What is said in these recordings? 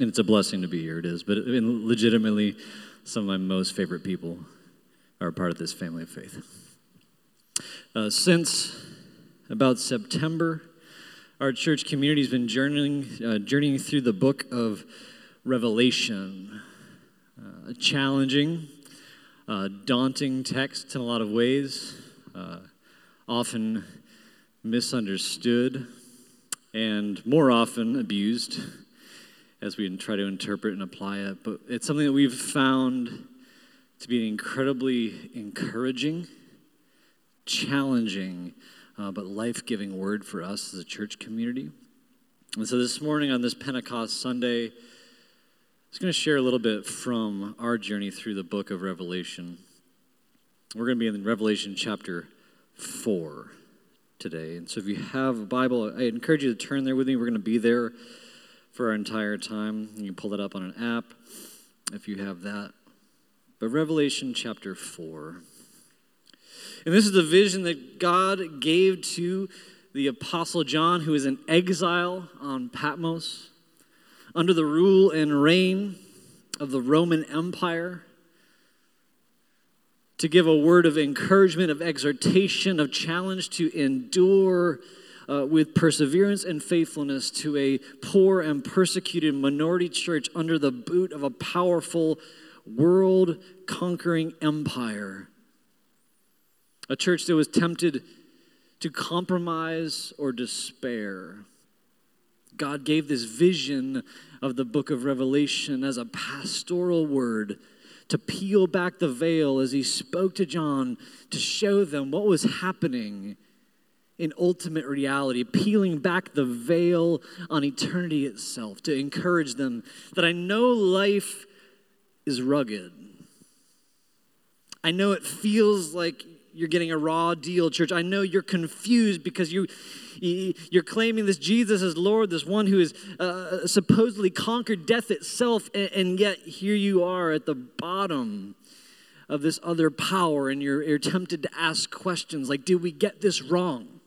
And it's a blessing to be here, it is. But legitimately, some of my most favorite people are part of this family of faith. Uh, since about September, our church community has been journeying, uh, journeying through the book of Revelation. Uh, challenging, uh, daunting text in a lot of ways, uh, often misunderstood, and more often abused as we try to interpret and apply it. But it's something that we've found to be an incredibly encouraging, challenging, uh, but life giving word for us as a church community. And so this morning on this Pentecost Sunday, I was going to share a little bit from our journey through the book of Revelation. We're going to be in Revelation chapter 4 today. And so if you have a Bible, I encourage you to turn there with me. We're going to be there for our entire time. You can pull it up on an app if you have that. But Revelation chapter 4. And this is the vision that God gave to the Apostle John, who is in exile on Patmos under the rule and reign of the Roman Empire, to give a word of encouragement, of exhortation, of challenge to endure uh, with perseverance and faithfulness to a poor and persecuted minority church under the boot of a powerful world conquering empire. A church that was tempted to compromise or despair. God gave this vision of the book of Revelation as a pastoral word to peel back the veil as he spoke to John to show them what was happening in ultimate reality, peeling back the veil on eternity itself to encourage them that I know life is rugged. I know it feels like you're getting a raw deal, church. I know you're confused because you, you're claiming this Jesus as Lord, this one who has uh, supposedly conquered death itself, and, and, yet here you are at the bottom of this other power, and you're, you're tempted to ask questions like, Did we get this wrong?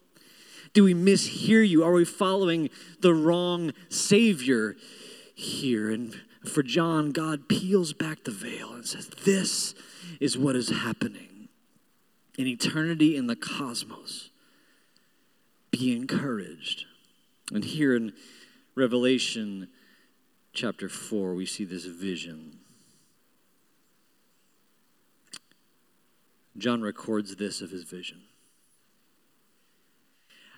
Do we mishear you? Are we following the wrong Savior here? And for John, God peels back the veil and says, This is what is happening in eternity in the cosmos. Be encouraged. And here in Revelation chapter 4, we see this vision. John records this of his vision.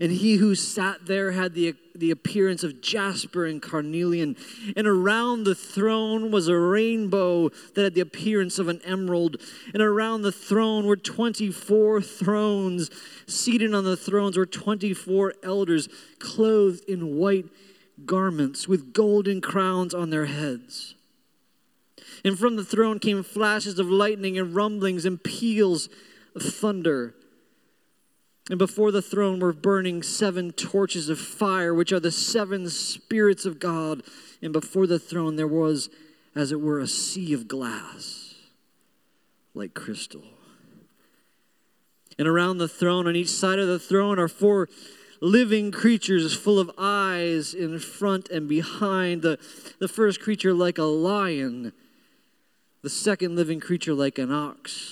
And he who sat there had the, the appearance of jasper and carnelian. And around the throne was a rainbow that had the appearance of an emerald. And around the throne were 24 thrones. Seated on the thrones were 24 elders, clothed in white garments with golden crowns on their heads. And from the throne came flashes of lightning and rumblings and peals of thunder. And before the throne were burning seven torches of fire, which are the seven spirits of God. And before the throne there was, as it were, a sea of glass, like crystal. And around the throne, on each side of the throne, are four living creatures full of eyes in front and behind. The, the first creature like a lion, the second living creature like an ox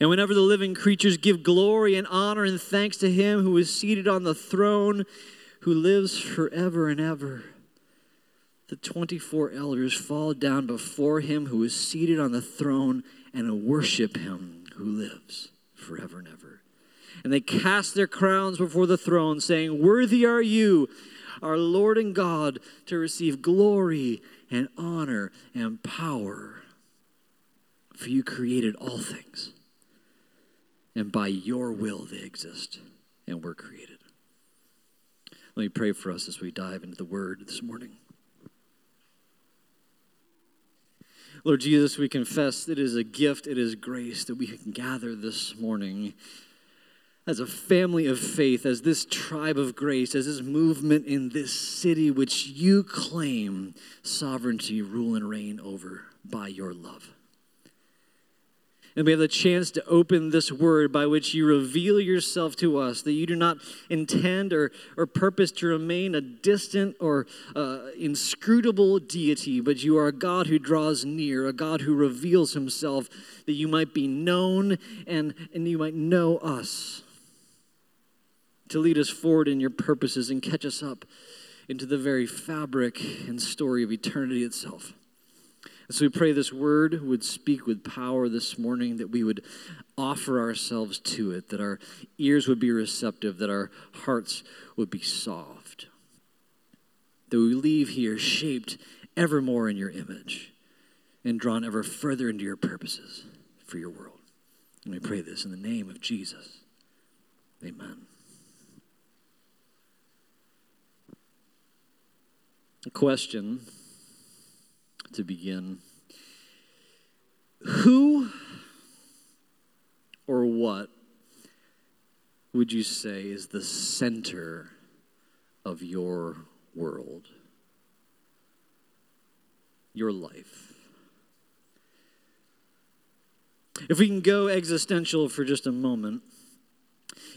And whenever the living creatures give glory and honor and thanks to him who is seated on the throne, who lives forever and ever, the 24 elders fall down before him who is seated on the throne and worship him who lives forever and ever. And they cast their crowns before the throne, saying, Worthy are you, our Lord and God, to receive glory and honor and power. For you created all things, and by your will they exist and were created. Let me pray for us as we dive into the word this morning. Lord Jesus, we confess it is a gift, it is grace that we can gather this morning as a family of faith, as this tribe of grace, as this movement in this city which you claim sovereignty, rule, and reign over by your love. And we have the chance to open this word by which you reveal yourself to us, that you do not intend or, or purpose to remain a distant or uh, inscrutable deity, but you are a God who draws near, a God who reveals himself, that you might be known and, and you might know us, to lead us forward in your purposes and catch us up into the very fabric and story of eternity itself. So we pray this word would speak with power this morning, that we would offer ourselves to it, that our ears would be receptive, that our hearts would be soft, that we leave here shaped ever more in your image and drawn ever further into your purposes for your world. And we pray this in the name of Jesus. Amen. A question to begin. Who or what would you say is the center of your world? Your life? If we can go existential for just a moment,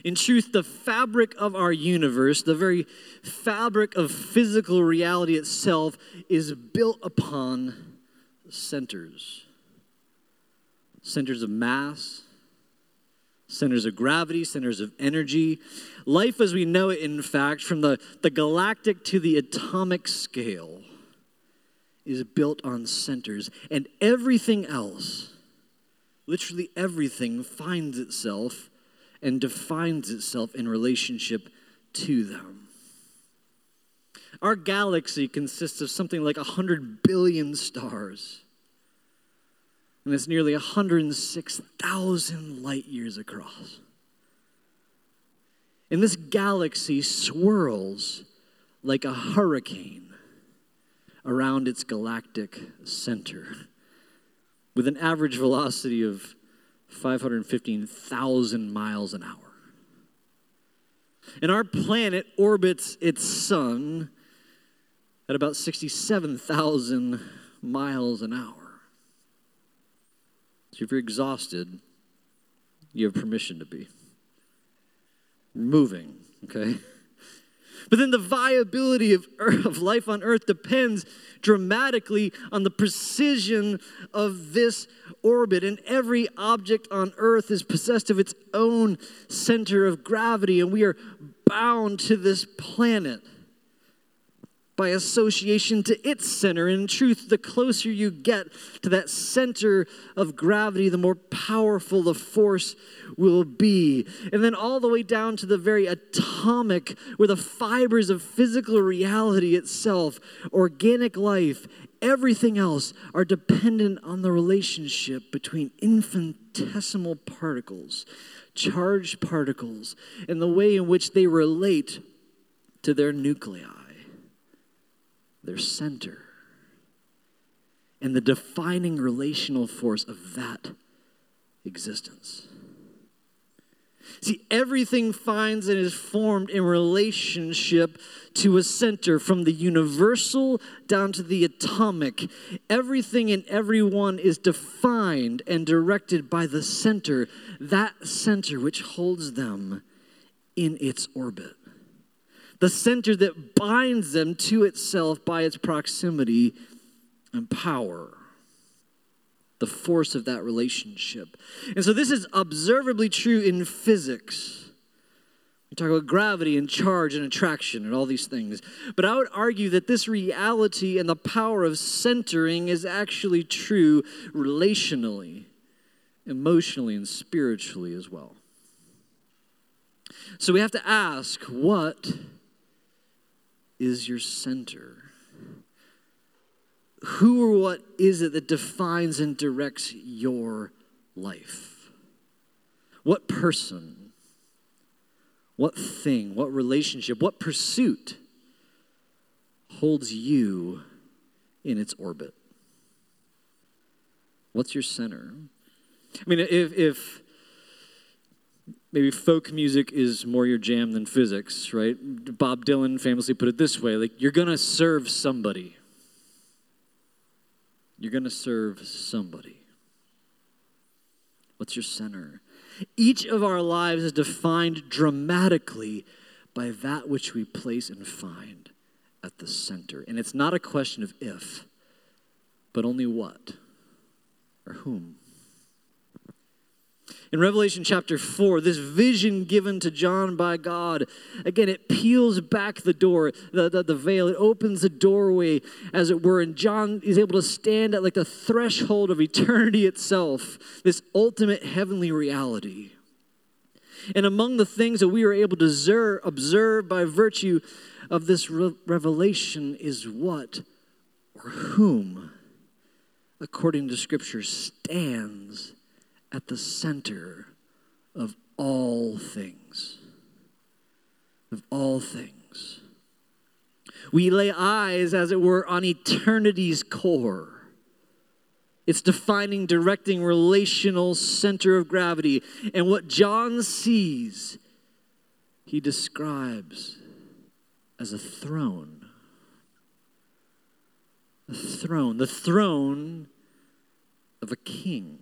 in truth, the fabric of our universe, the very fabric of physical reality itself, is built upon centers centers of mass, centers of gravity, centers of energy. Life as we know it, in fact, from the, the galactic to the atomic scale, is built on centers. And everything else, literally everything, finds itself and defines itself in relationship to them. Our galaxy consists of something like 100 billion stars, and it's nearly 106,000 light years across. And this galaxy swirls like a hurricane around its galactic center with an average velocity of 515,000 miles an hour. And our planet orbits its sun at about 67,000 miles an hour. So if you're exhausted, you have permission to be. moving, okay? But then the viability of, earth, of life on earth depends dramatically on the precision of this orbit. And every object on earth is possessed of its own center of gravity, and we are bound to this planet by association to its center. And In truth, the closer you get to that center of gravity, the more powerful the force will be. And then all the way down to the very atomic, where the fibers of physical reality itself, organic life, everything else are dependent on the relationship between infinitesimal particles, charged particles, and the way in which they relate to their nuclei their center, and the defining relational force of that existence. See, everything finds and is formed in relationship to a center, from the universal down to the atomic. Everything and everyone is defined and directed by the center, that center which holds them in its orbit the center that binds them to itself by its proximity and power. The force of that relationship. And so, this is observably true in physics. We talk about gravity and charge and attraction and all these things. But I would argue that this reality and the power of centering is actually true relationally, emotionally, and spiritually as well. So we have to ask what is your center? Who or what is it that defines and directs your life? What person? What thing? What relationship? What pursuit holds you in its orbit? What's your center? I mean, if, if maybe folk music is more your jam than physics, right? Bob Dylan famously put it this way like, you're going to serve somebody. You're going to serve somebody. What's your center? Each of our lives is defined dramatically by that which we place and find at the center. And it's not a question of if, but only what or whom. In Revelation chapter 4, this vision given to John by God, again, it peels back the door, the, the, the, veil. It opens the doorway, as it were. And John is able to stand at like the threshold of eternity itself, this ultimate heavenly reality. And among the things that we are able to observe by virtue of this re- revelation is what or whom, according to Scripture, stands at the center of all things. Of all things. We lay eyes, as it were, on eternity's core. It's defining, directing, relational center of gravity. And what John sees, he describes as a throne. A throne, the throne of a king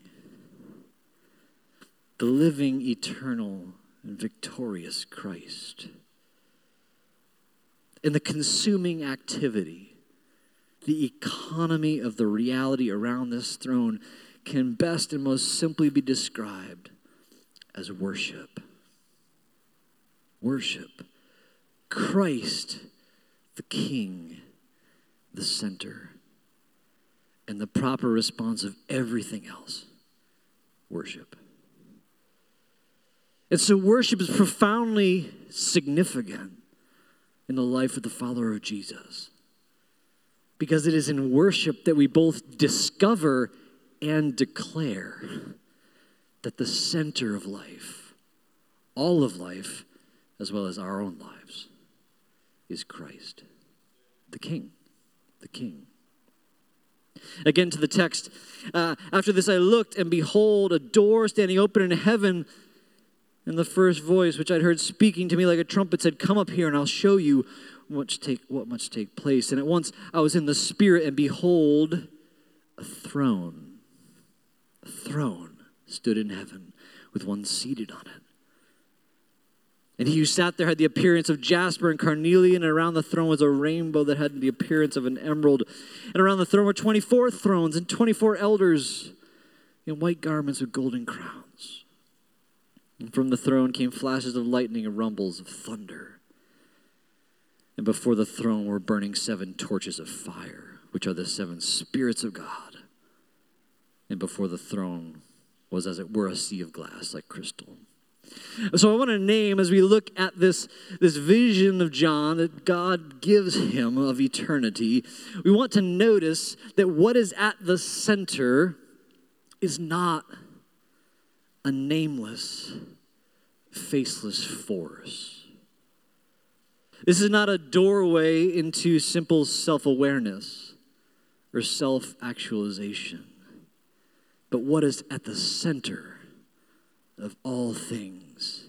the living, eternal, and victorious Christ. In the consuming activity, the economy of the reality around this throne can best and most simply be described as worship. Worship. Christ, the King, the center. And the proper response of everything else worship. And so worship is profoundly significant in the life of the follower of Jesus. Because it is in worship that we both discover and declare that the center of life, all of life, as well as our own lives, is Christ, the King, the King. Again to the text. Uh, after this, I looked, and behold, a door standing open in heaven. And the first voice, which I'd heard speaking to me like a trumpet, said, Come up here and I'll show you what take, what must take place. And at once I was in the Spirit, and behold, a throne. A throne stood in heaven with one seated on it. And he who sat there had the appearance of jasper and carnelian, and around the throne was a rainbow that had the appearance of an emerald. And around the throne were 24 thrones and 24 elders in white garments with golden crowns. And from the throne came flashes of lightning and rumbles of thunder. And before the throne were burning seven torches of fire, which are the seven spirits of God. And before the throne was, as it were, a sea of glass like crystal. So I want to name as we look at this, this vision of John that God gives him of eternity, we want to notice that what is at the center is not a nameless, faceless force. This is not a doorway into simple self awareness or self actualization, but what is at the center of all things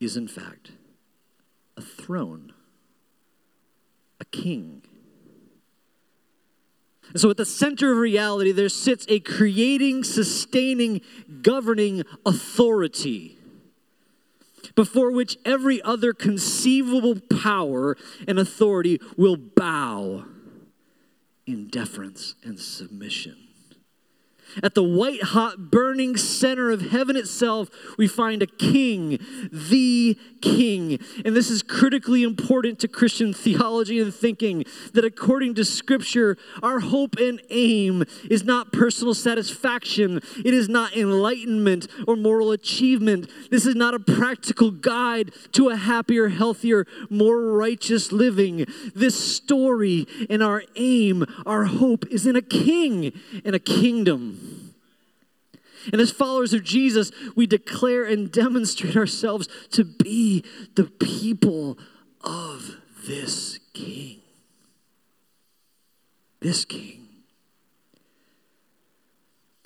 is, in fact, a throne, a king so, at the center of reality, there sits a creating, sustaining, governing authority before which every other conceivable power and authority will bow in deference and submission. At the white hot burning center of heaven itself, we find a king, the king. And this is critically important to Christian theology and thinking that according to scripture, our hope and aim is not personal satisfaction, it is not enlightenment or moral achievement. This is not a practical guide to a happier, healthier, more righteous living. This story and our aim, our hope is in a king and a kingdom. And as followers of Jesus, we declare and demonstrate ourselves to be the people of this King. This King.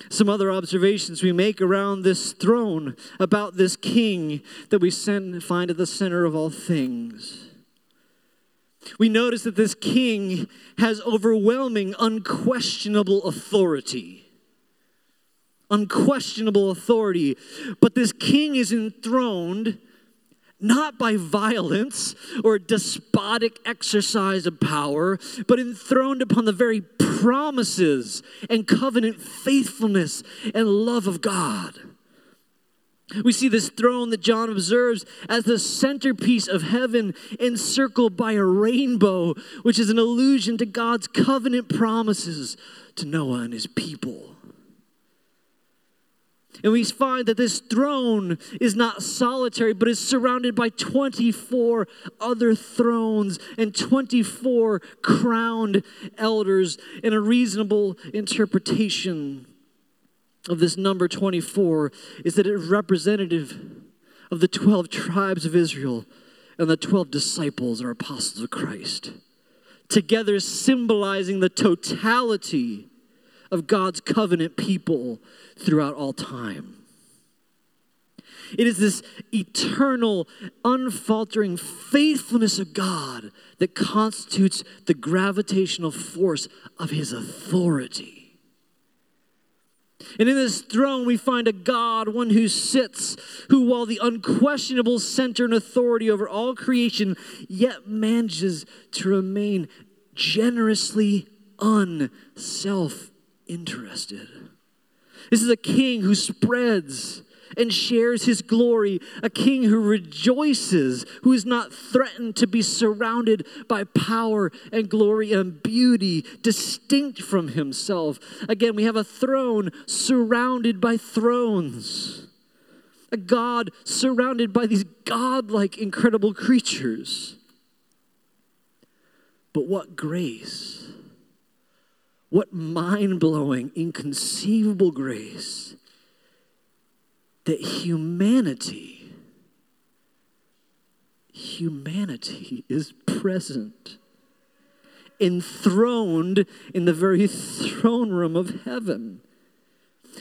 Some other observations we make around this throne about this King that we find at the center of all things. We notice that this King has overwhelming, unquestionable authority unquestionable authority. But this king is enthroned not by violence or despotic exercise of power, but enthroned upon the very promises and covenant faithfulness and love of God. We see this throne that John observes as the centerpiece of heaven, encircled by a rainbow, which is an allusion to God's covenant promises to Noah and his people. And we find that this throne is not solitary, but is surrounded by 24 other thrones and 24 crowned elders. And a reasonable interpretation of this number 24 is that it is representative of the 12 tribes of Israel and the 12 disciples or apostles of Christ, together symbolizing the totality of God's covenant people throughout all time. It is this eternal, unfaltering faithfulness of God that constitutes the gravitational force of his authority. And in this throne, we find a God, one who sits, who, while the unquestionable center and authority over all creation, yet manages to remain generously unself interested. This is a king who spreads and shares his glory, a king who rejoices, who is not threatened to be surrounded by power and glory and beauty distinct from himself. Again, we have a throne surrounded by thrones, a God surrounded by these godlike, incredible creatures. But what grace! What mind blowing, inconceivable grace that humanity, humanity is present, enthroned in the very throne room of heaven.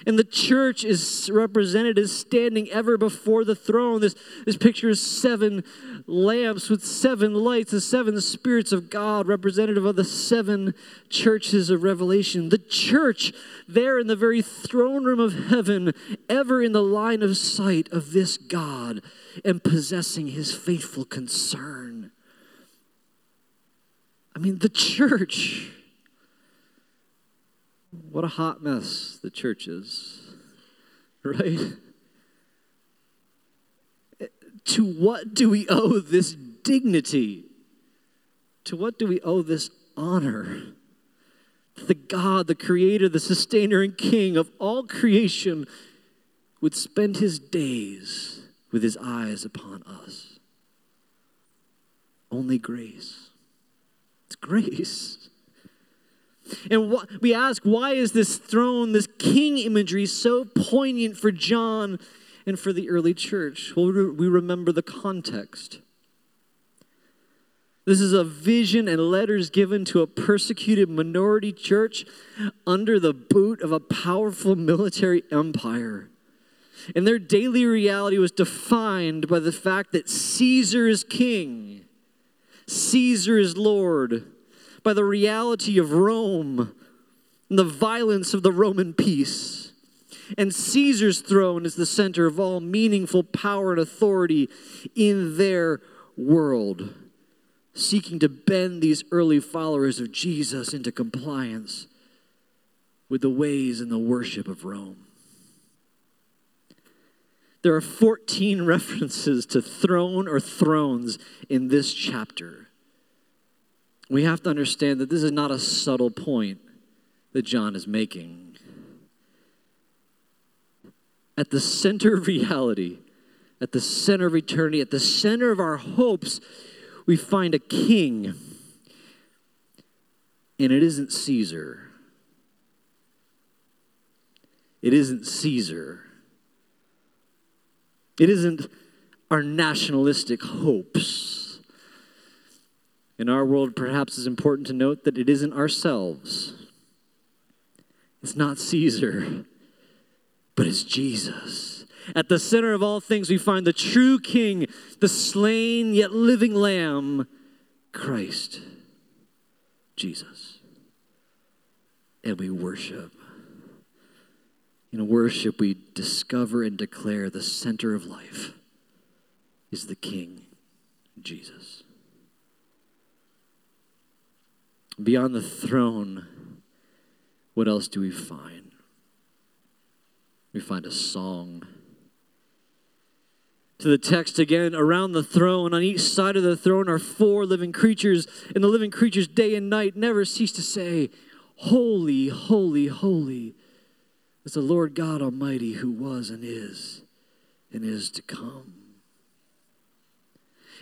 And the church is represented as standing ever before the throne. This, this picture is seven lamps with seven lights, the seven spirits of God, representative of the seven churches of Revelation. The church, there in the very throne room of heaven, ever in the line of sight of this God and possessing his faithful concern. I mean, the church what a hot mess the church is, right? To what do we owe this dignity? To what do we owe this honor? The God, the creator, the sustainer, and king of all creation would spend his days with his eyes upon us. Only grace. It's grace. And wh- we ask, why is this throne, this king imagery, so poignant for John and for the early church? Well, we remember the context. This is a vision and letters given to a persecuted minority church under the boot of a powerful military empire. And their daily reality was defined by the fact that Caesar is king, Caesar is Lord by the reality of Rome and the violence of the Roman peace. And Caesar's throne is the center of all meaningful power and authority in their world, seeking to bend these early followers of Jesus into compliance with the ways and the worship of Rome. There are 14 references to throne or thrones in this chapter. We have to understand that this is not a subtle point that John is making. At the center of reality, at the center of eternity, at the center of our hopes, we find a king. And it isn't Caesar. It isn't Caesar. It isn't our nationalistic hopes. In our world, perhaps it's important to note that it isn't ourselves. It's not Caesar, but it's Jesus. At the center of all things, we find the true King, the slain yet living Lamb, Christ, Jesus. And we worship. In worship, we discover and declare the center of life is the King, Jesus. Beyond the throne, what else do we find? We find a song. To the text again, around the throne, on each side of the throne are four living creatures, and the living creatures day and night never cease to say, Holy, holy, holy is the Lord God Almighty who was and is and is to come.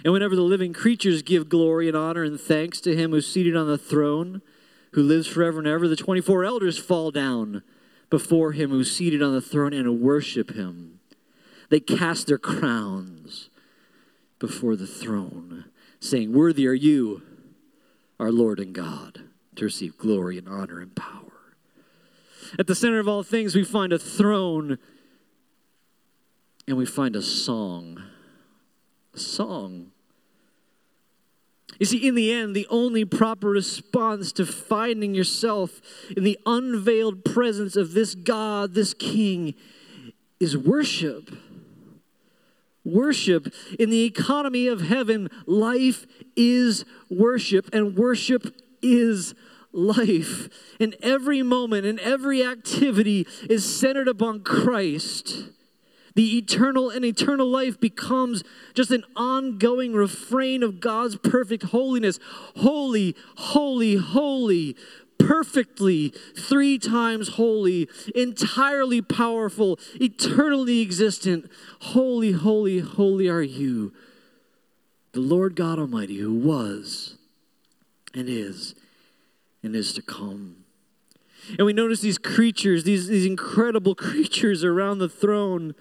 And whenever the living creatures give glory and honor and thanks to him who's seated on the throne, who lives forever and ever, the 24 elders fall down before him who's seated on the throne and worship him. They cast their crowns before the throne, saying, Worthy are you, our Lord and God, to receive glory and honor and power. At the center of all things, we find a throne and we find a song. A song. You see, in the end, the only proper response to finding yourself in the unveiled presence of this God, this King, is worship. Worship. In the economy of heaven, life is worship, and worship is life. And every moment and every activity is centered upon Christ. The eternal and eternal life becomes just an ongoing refrain of God's perfect holiness. Holy, holy, holy, perfectly, three times holy, entirely powerful, eternally existent. Holy, holy, holy are you, the Lord God Almighty, who was and is and is to come. And we notice these creatures, these, these incredible creatures around the throne.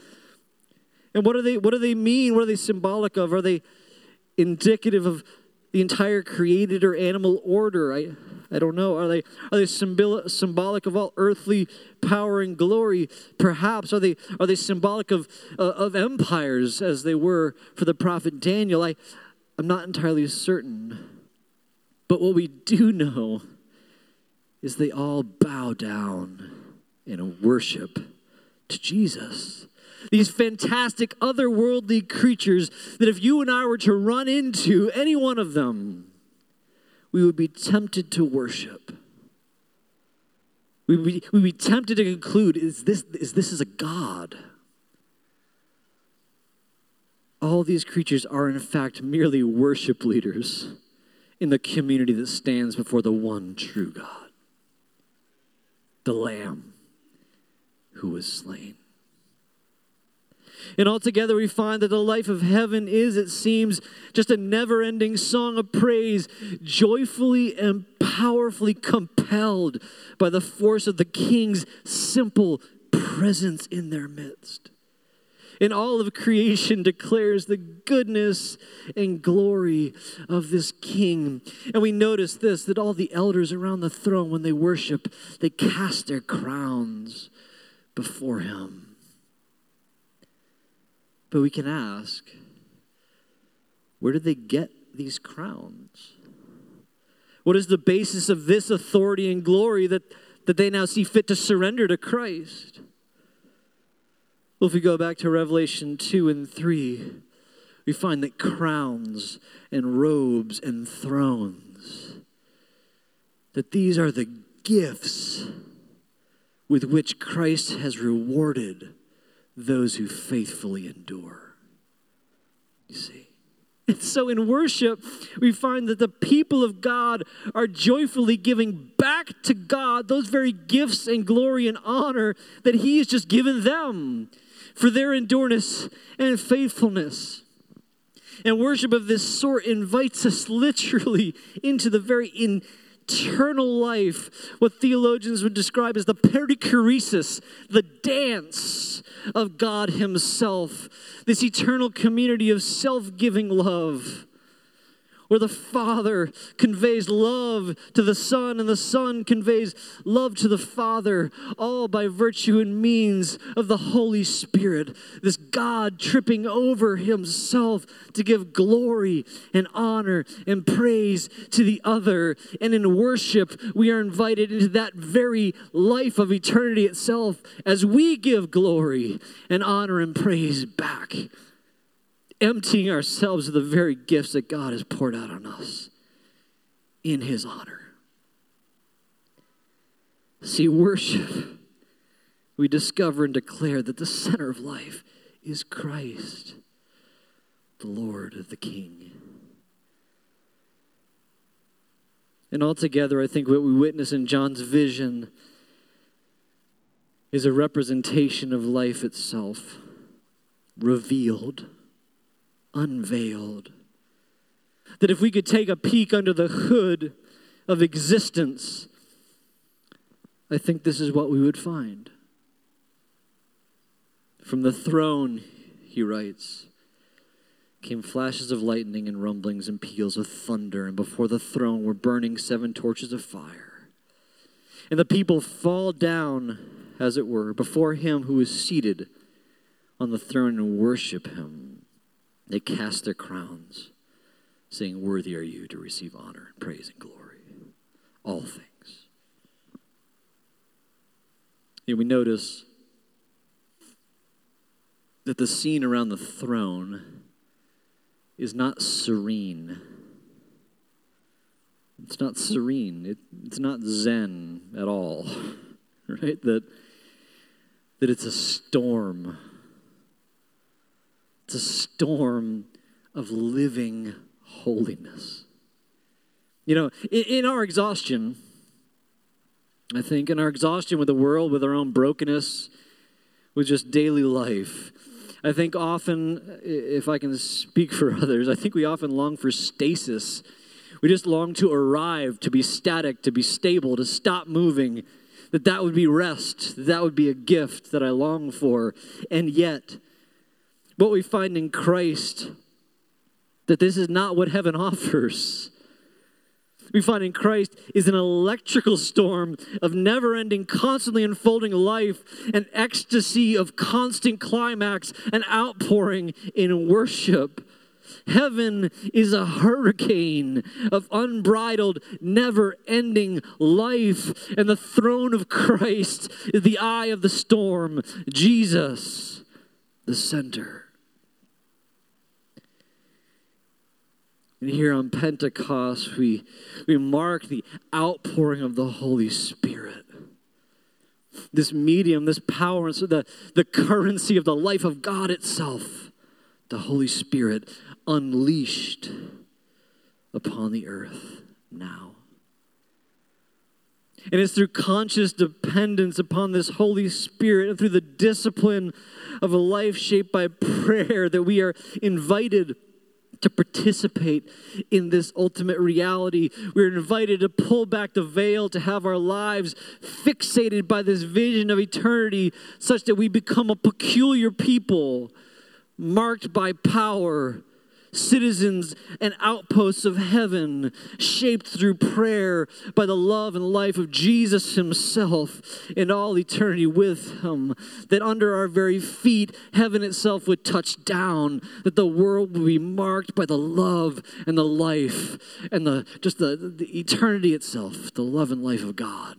And what do they what do they mean? What are they symbolic of? Are they indicative of the entire created or animal order? I I don't know. Are they are they symbol, symbolic of all earthly power and glory? Perhaps are they are they symbolic of uh, of empires as they were for the prophet Daniel? I I'm not entirely certain. But what we do know is they all bow down in worship to Jesus. These fantastic otherworldly creatures that if you and I were to run into any one of them, we would be tempted to worship. We would be, we'd be tempted to conclude is this, is this is a God? All these creatures are, in fact, merely worship leaders in the community that stands before the one true God the Lamb who was slain. And altogether, we find that the life of heaven is, it seems, just a never ending song of praise, joyfully and powerfully compelled by the force of the King's simple presence in their midst and all of creation declares the goodness and glory of this king. And we notice this that all the elders around the throne, when they worship, they cast their crowns before him. But we can ask, where did they get these crowns? What is the basis of this authority and glory that, that they now see fit to surrender to Christ? Well, if we go back to Revelation 2 and 3, we find that crowns and robes and thrones, that these are the gifts with which Christ has rewarded those who faithfully endure. You see? And so in worship, we find that the people of God are joyfully giving back to God those very gifts and glory and honor that He has just given them for their endurance and faithfulness. And worship of this sort invites us literally into the very in eternal life, what theologians would describe as the perichoresis, the dance of God Himself, this eternal community of self giving love where the Father conveys love to the Son and the Son conveys love to the Father, all by virtue and means of the Holy Spirit. This God tripping over Himself to give glory and honor and praise to the other. And in worship, we are invited into that very life of eternity itself as we give glory and honor and praise back emptying ourselves of the very gifts that God has poured out on us in His honor. See, worship, we discover and declare that the center of life is Christ, the Lord, of the King. And altogether, I think what we witness in John's vision is a representation of life itself, revealed unveiled. That if we could take a peek under the hood of existence, I think this is what we would find. From the throne, he writes, came flashes of lightning and rumblings and peals of thunder, and before the throne were burning seven torches of fire. And the people fall down, as it were, before him who is seated on the throne and worship him they cast their crowns, saying, Worthy are you to receive honor and praise and glory, all things. And we notice that the scene around the throne is not serene. It's not serene. It, it's not zen at all, right? That, that it's a storm it's a storm of living holiness. You know, in, in, our exhaustion, I think, in our exhaustion with the world, with our own brokenness, with just daily life, I think often, if I can speak for others, I think we often long for stasis. We just long to arrive, to be static, to be stable, to stop moving, that that would be rest, that, that would be a gift that I long for. And yet, what we find in Christ that this is not what heaven offers. We find in Christ is an electrical storm of never ending, constantly unfolding life, an ecstasy of constant climax, an outpouring in worship. Heaven is a hurricane of unbridled, never ending life, and the throne of Christ is the eye of the storm, Jesus, the center. And here on Pentecost, we, we mark the outpouring of the Holy Spirit. This medium, this power, and so the, the currency of the life of God itself, the Holy Spirit unleashed upon the earth now. And it's through conscious dependence upon this Holy Spirit and through the discipline of a life shaped by prayer that we are invited to participate in this ultimate reality. We're invited to pull back the veil, to have our lives fixated by this vision of eternity, such that we become a peculiar people marked by power citizens and outposts of heaven, shaped through prayer by the love and life of Jesus Himself in all eternity with Him. That under our very feet, heaven itself would touch down, that the world would be marked by the love and the life and the just the, the eternity itself, the love and life of God.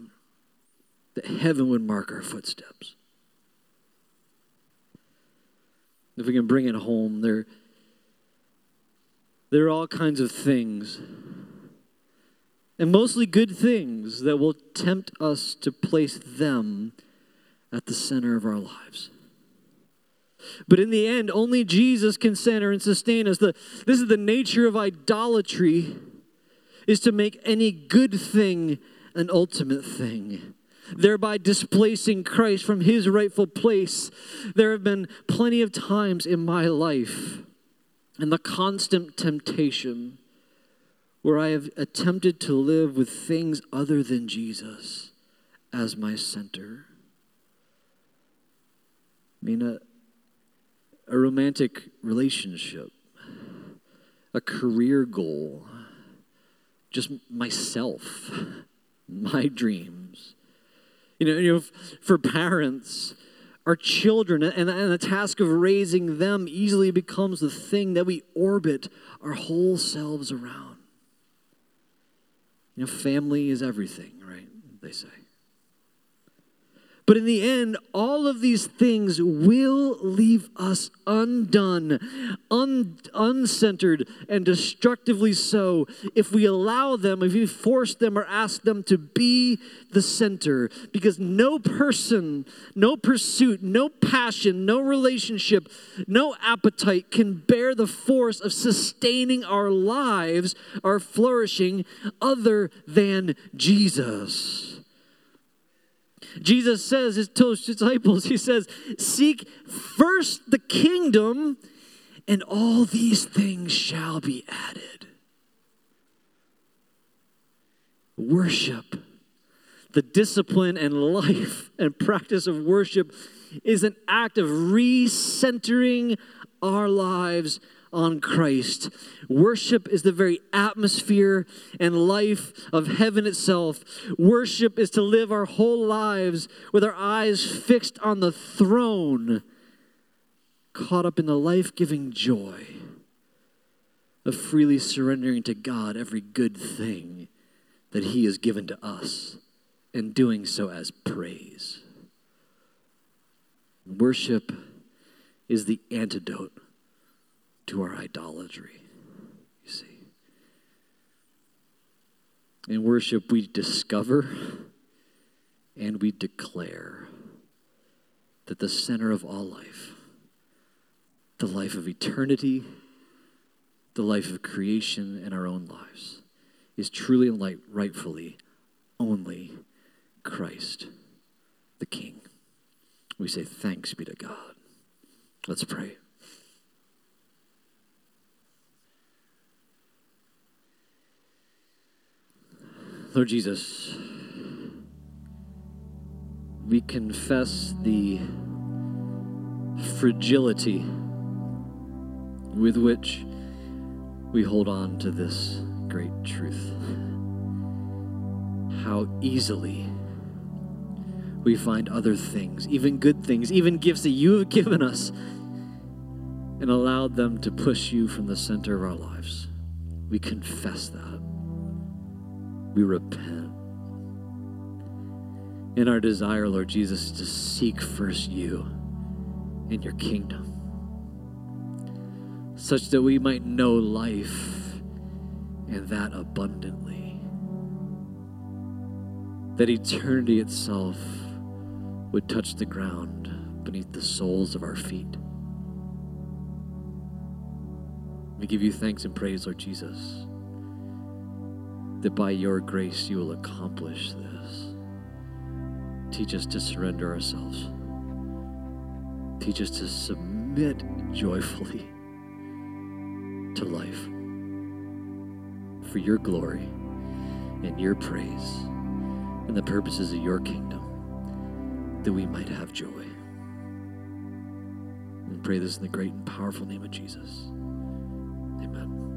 That heaven would mark our footsteps. If we can bring it home, there there are all kinds of things, and mostly good things, that will tempt us to place them at the center of our lives. But in the end, only Jesus can center and sustain us. The, this is the nature of idolatry, is to make any good thing an ultimate thing, thereby displacing Christ from his rightful place. There have been plenty of times in my life and the constant temptation where I have attempted to live with things other than Jesus as my center. I mean, a, a romantic relationship, a career goal, just myself, my dreams. You know, you know for parents, our children and, and the task of raising them easily becomes the thing that we orbit our whole selves around. You know, family is everything, right? They say. But in the end, all of these things will leave us undone, un- uncentered, and destructively so if we allow them, if we force them or ask them to be the center. Because no person, no pursuit, no passion, no relationship, no appetite can bear the force of sustaining our lives, our flourishing, other than Jesus. Jesus says to his disciples, He says, Seek first the kingdom, and all these things shall be added. Worship, the discipline and life and practice of worship is an act of recentering our lives on Christ. Worship is the very atmosphere and life of heaven itself. Worship is to live our whole lives with our eyes fixed on the throne, caught up in the life giving joy of freely surrendering to God every good thing that He has given to us and doing so as praise. Worship is the antidote to our idolatry. You see. In worship, we discover and we declare that the center of all life, the life of eternity, the life of creation, and our own lives, is truly and rightfully only Christ, the King. We say, Thanks be to God. Let's pray. Lord Jesus, we confess the fragility with which we hold on to this great truth. How easily we find other things, even good things, even gifts that you have given us, and allowed them to push you from the center of our lives. We confess that we repent. In our desire, Lord Jesus, to seek first you and your kingdom, such that we might know life and that abundantly. That eternity itself would touch the ground beneath the soles of our feet. We give you thanks and praise, Lord Jesus that by your grace you will accomplish this. Teach us to surrender ourselves. Teach us to submit joyfully to life for your glory and your praise and the purposes of your kingdom that we might have joy. And pray this in the great and powerful name of Jesus. Amen.